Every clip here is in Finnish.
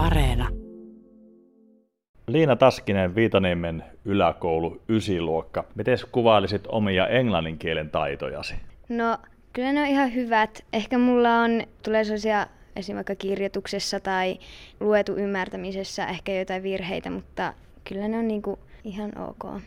Areena. Liina Taskinen, Viitaniemen yläkoulu, ysiluokka. Miten kuvailisit omia englannin kielen taitojasi? No, kyllä ne on ihan hyvät. Ehkä mulla on, tulee sellaisia esimerkiksi vaikka kirjoituksessa tai luetu ymmärtämisessä ehkä jotain virheitä, mutta kyllä ne on niinku ihan ok.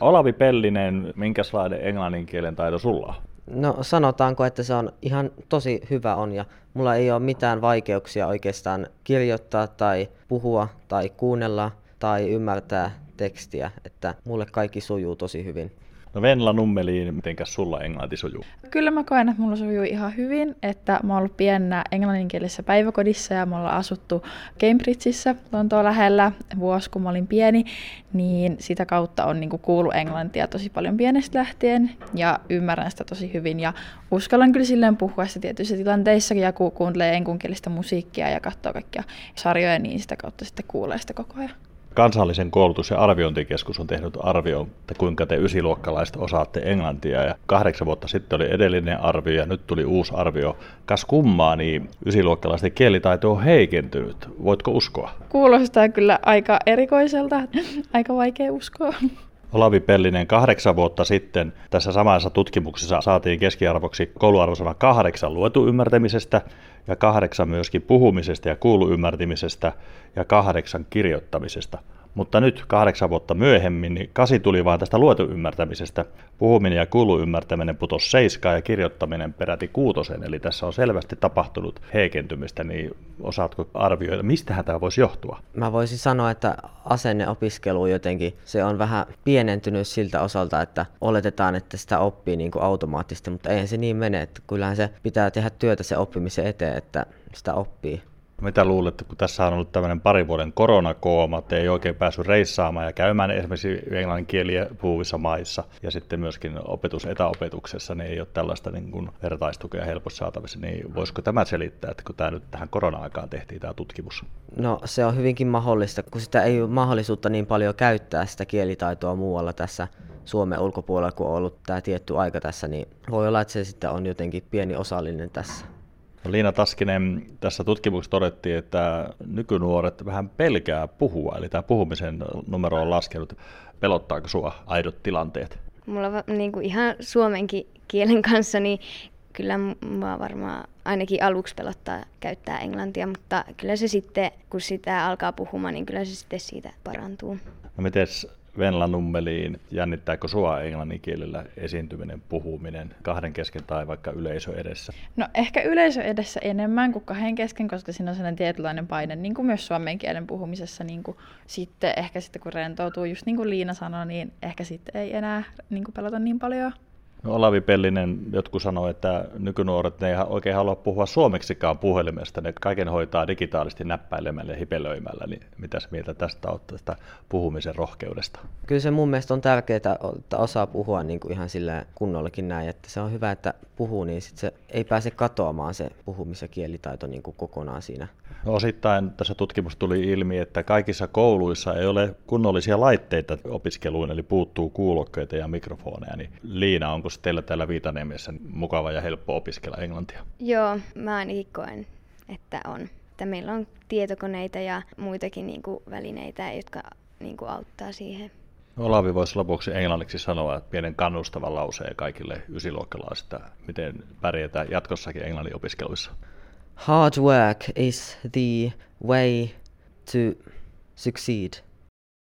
Olavi Pellinen, minkälainen englannin kielen taito sulla on? No sanotaanko, että se on ihan tosi hyvä on ja mulla ei ole mitään vaikeuksia oikeastaan kirjoittaa tai puhua tai kuunnella tai ymmärtää tekstiä, että mulle kaikki sujuu tosi hyvin. No Venla Nummeliin, mitenkäs sulla englanti sujuu? Kyllä mä koen, että mulla sujuu ihan hyvin, että mä oon ollut pienenä englanninkielisessä päiväkodissa ja me ollaan asuttu Cambridgeissa Lontoon lähellä vuosi, kun mä olin pieni, niin sitä kautta on niin kuullut englantia tosi paljon pienestä lähtien ja ymmärrän sitä tosi hyvin ja uskallan kyllä silleen puhua sitä tietyissä tilanteissakin ja kun kuuntelee enkunkielistä musiikkia ja katsoo kaikkia sarjoja, niin sitä kautta sitten kuulee sitä koko ajan. Kansallisen koulutus- ja arviointikeskus on tehnyt arvio, että kuinka te ysiluokkalaiset osaatte englantia. Ja kahdeksan vuotta sitten oli edellinen arvio ja nyt tuli uusi arvio. Kas kummaa, niin ysiluokkalaisten kielitaito on heikentynyt. Voitko uskoa? Kuulostaa kyllä aika erikoiselta. aika vaikea uskoa. Olavi Pellinen, kahdeksan vuotta sitten tässä samassa tutkimuksessa saatiin keskiarvoksi kouluarvosana kahdeksan luetu ymmärtämisestä ja kahdeksan myöskin puhumisesta ja kuuluymmärtämisestä ja kahdeksan kirjoittamisesta. Mutta nyt kahdeksan vuotta myöhemmin, niin kasi tuli vain tästä luetu ymmärtämisestä. Puhuminen ja kuulu ymmärtäminen putosi seiskaan ja kirjoittaminen peräti kuutosen. Eli tässä on selvästi tapahtunut heikentymistä, niin osaatko arvioida, mistä tämä voisi johtua? Mä voisin sanoa, että asenneopiskelu jotenkin, se on vähän pienentynyt siltä osalta, että oletetaan, että sitä oppii niin kuin automaattisesti, mutta eihän se niin mene. Että kyllähän se pitää tehdä työtä se oppimisen eteen, että sitä oppii. Mitä luulet, kun tässä on ollut tämmöinen pari vuoden koronakooma, että ei oikein päässyt reissaamaan ja käymään esimerkiksi englannin kieliä puhuvissa maissa ja sitten myöskin opetus etäopetuksessa, niin ei ole tällaista niin kuin vertaistukea helposti saatavissa, niin voisiko tämä selittää, että kun tämä nyt tähän korona-aikaan tehtiin tämä tutkimus? No se on hyvinkin mahdollista, kun sitä ei ole mahdollisuutta niin paljon käyttää sitä kielitaitoa muualla tässä Suomen ulkopuolella, kun on ollut tämä tietty aika tässä, niin voi olla, että se sitten on jotenkin pieni osallinen tässä. No Liina Taskinen, tässä tutkimuksessa todettiin, että nykynuoret vähän pelkää puhua, eli tämä puhumisen numero on laskenut. Pelottaako sinua aidot tilanteet? Mulla niin kuin ihan suomenkin kielen kanssa, niin kyllä mua varmaan ainakin aluksi pelottaa käyttää englantia, mutta kyllä se sitten, kun sitä alkaa puhumaan, niin kyllä se sitten siitä parantuu. No mites Venla Nummeliin, jännittääkö sua englannin kielellä esiintyminen, puhuminen kahden kesken tai vaikka yleisö edessä? No ehkä yleisö edessä enemmän kuin kahden kesken, koska siinä on sellainen tietynlainen paine, niin kuin myös suomen kielen puhumisessa. Niin kuin sitten ehkä sitten kun rentoutuu, just niin kuin Liina sanoi, niin ehkä sitten ei enää niin kuin pelata niin paljon. No Olavi Pellinen, jotkut sanoo, että nykynuoret ne ei oikein halua puhua suomeksikaan puhelimesta, ne kaiken hoitaa digitaalisesti näppäilemällä ja hipelöimällä, niin mitä mieltä tästä on tästä puhumisen rohkeudesta? Kyllä se mun mielestä on tärkeää, että osaa puhua niin kuin ihan sillä kunnollakin näin, että se on hyvä, että puhuu, niin sit se ei pääse katoamaan se puhumis- ja kielitaito niin kuin kokonaan siinä osittain tässä tutkimus tuli ilmi, että kaikissa kouluissa ei ole kunnollisia laitteita opiskeluun, eli puuttuu kuulokkeita ja mikrofoneja. Niin Liina, onko teillä täällä Viitaniemessä mukava ja helppo opiskella englantia? Joo, mä ainakin koen, että on. Että meillä on tietokoneita ja muitakin niin kuin, välineitä, jotka niin kuin, auttaa siihen. Olavi voisi lopuksi englanniksi sanoa että pienen kannustavan lauseen kaikille ysiluokkalaisille, miten pärjätään jatkossakin englannin opiskeluissa. Hard work is the way to succeed.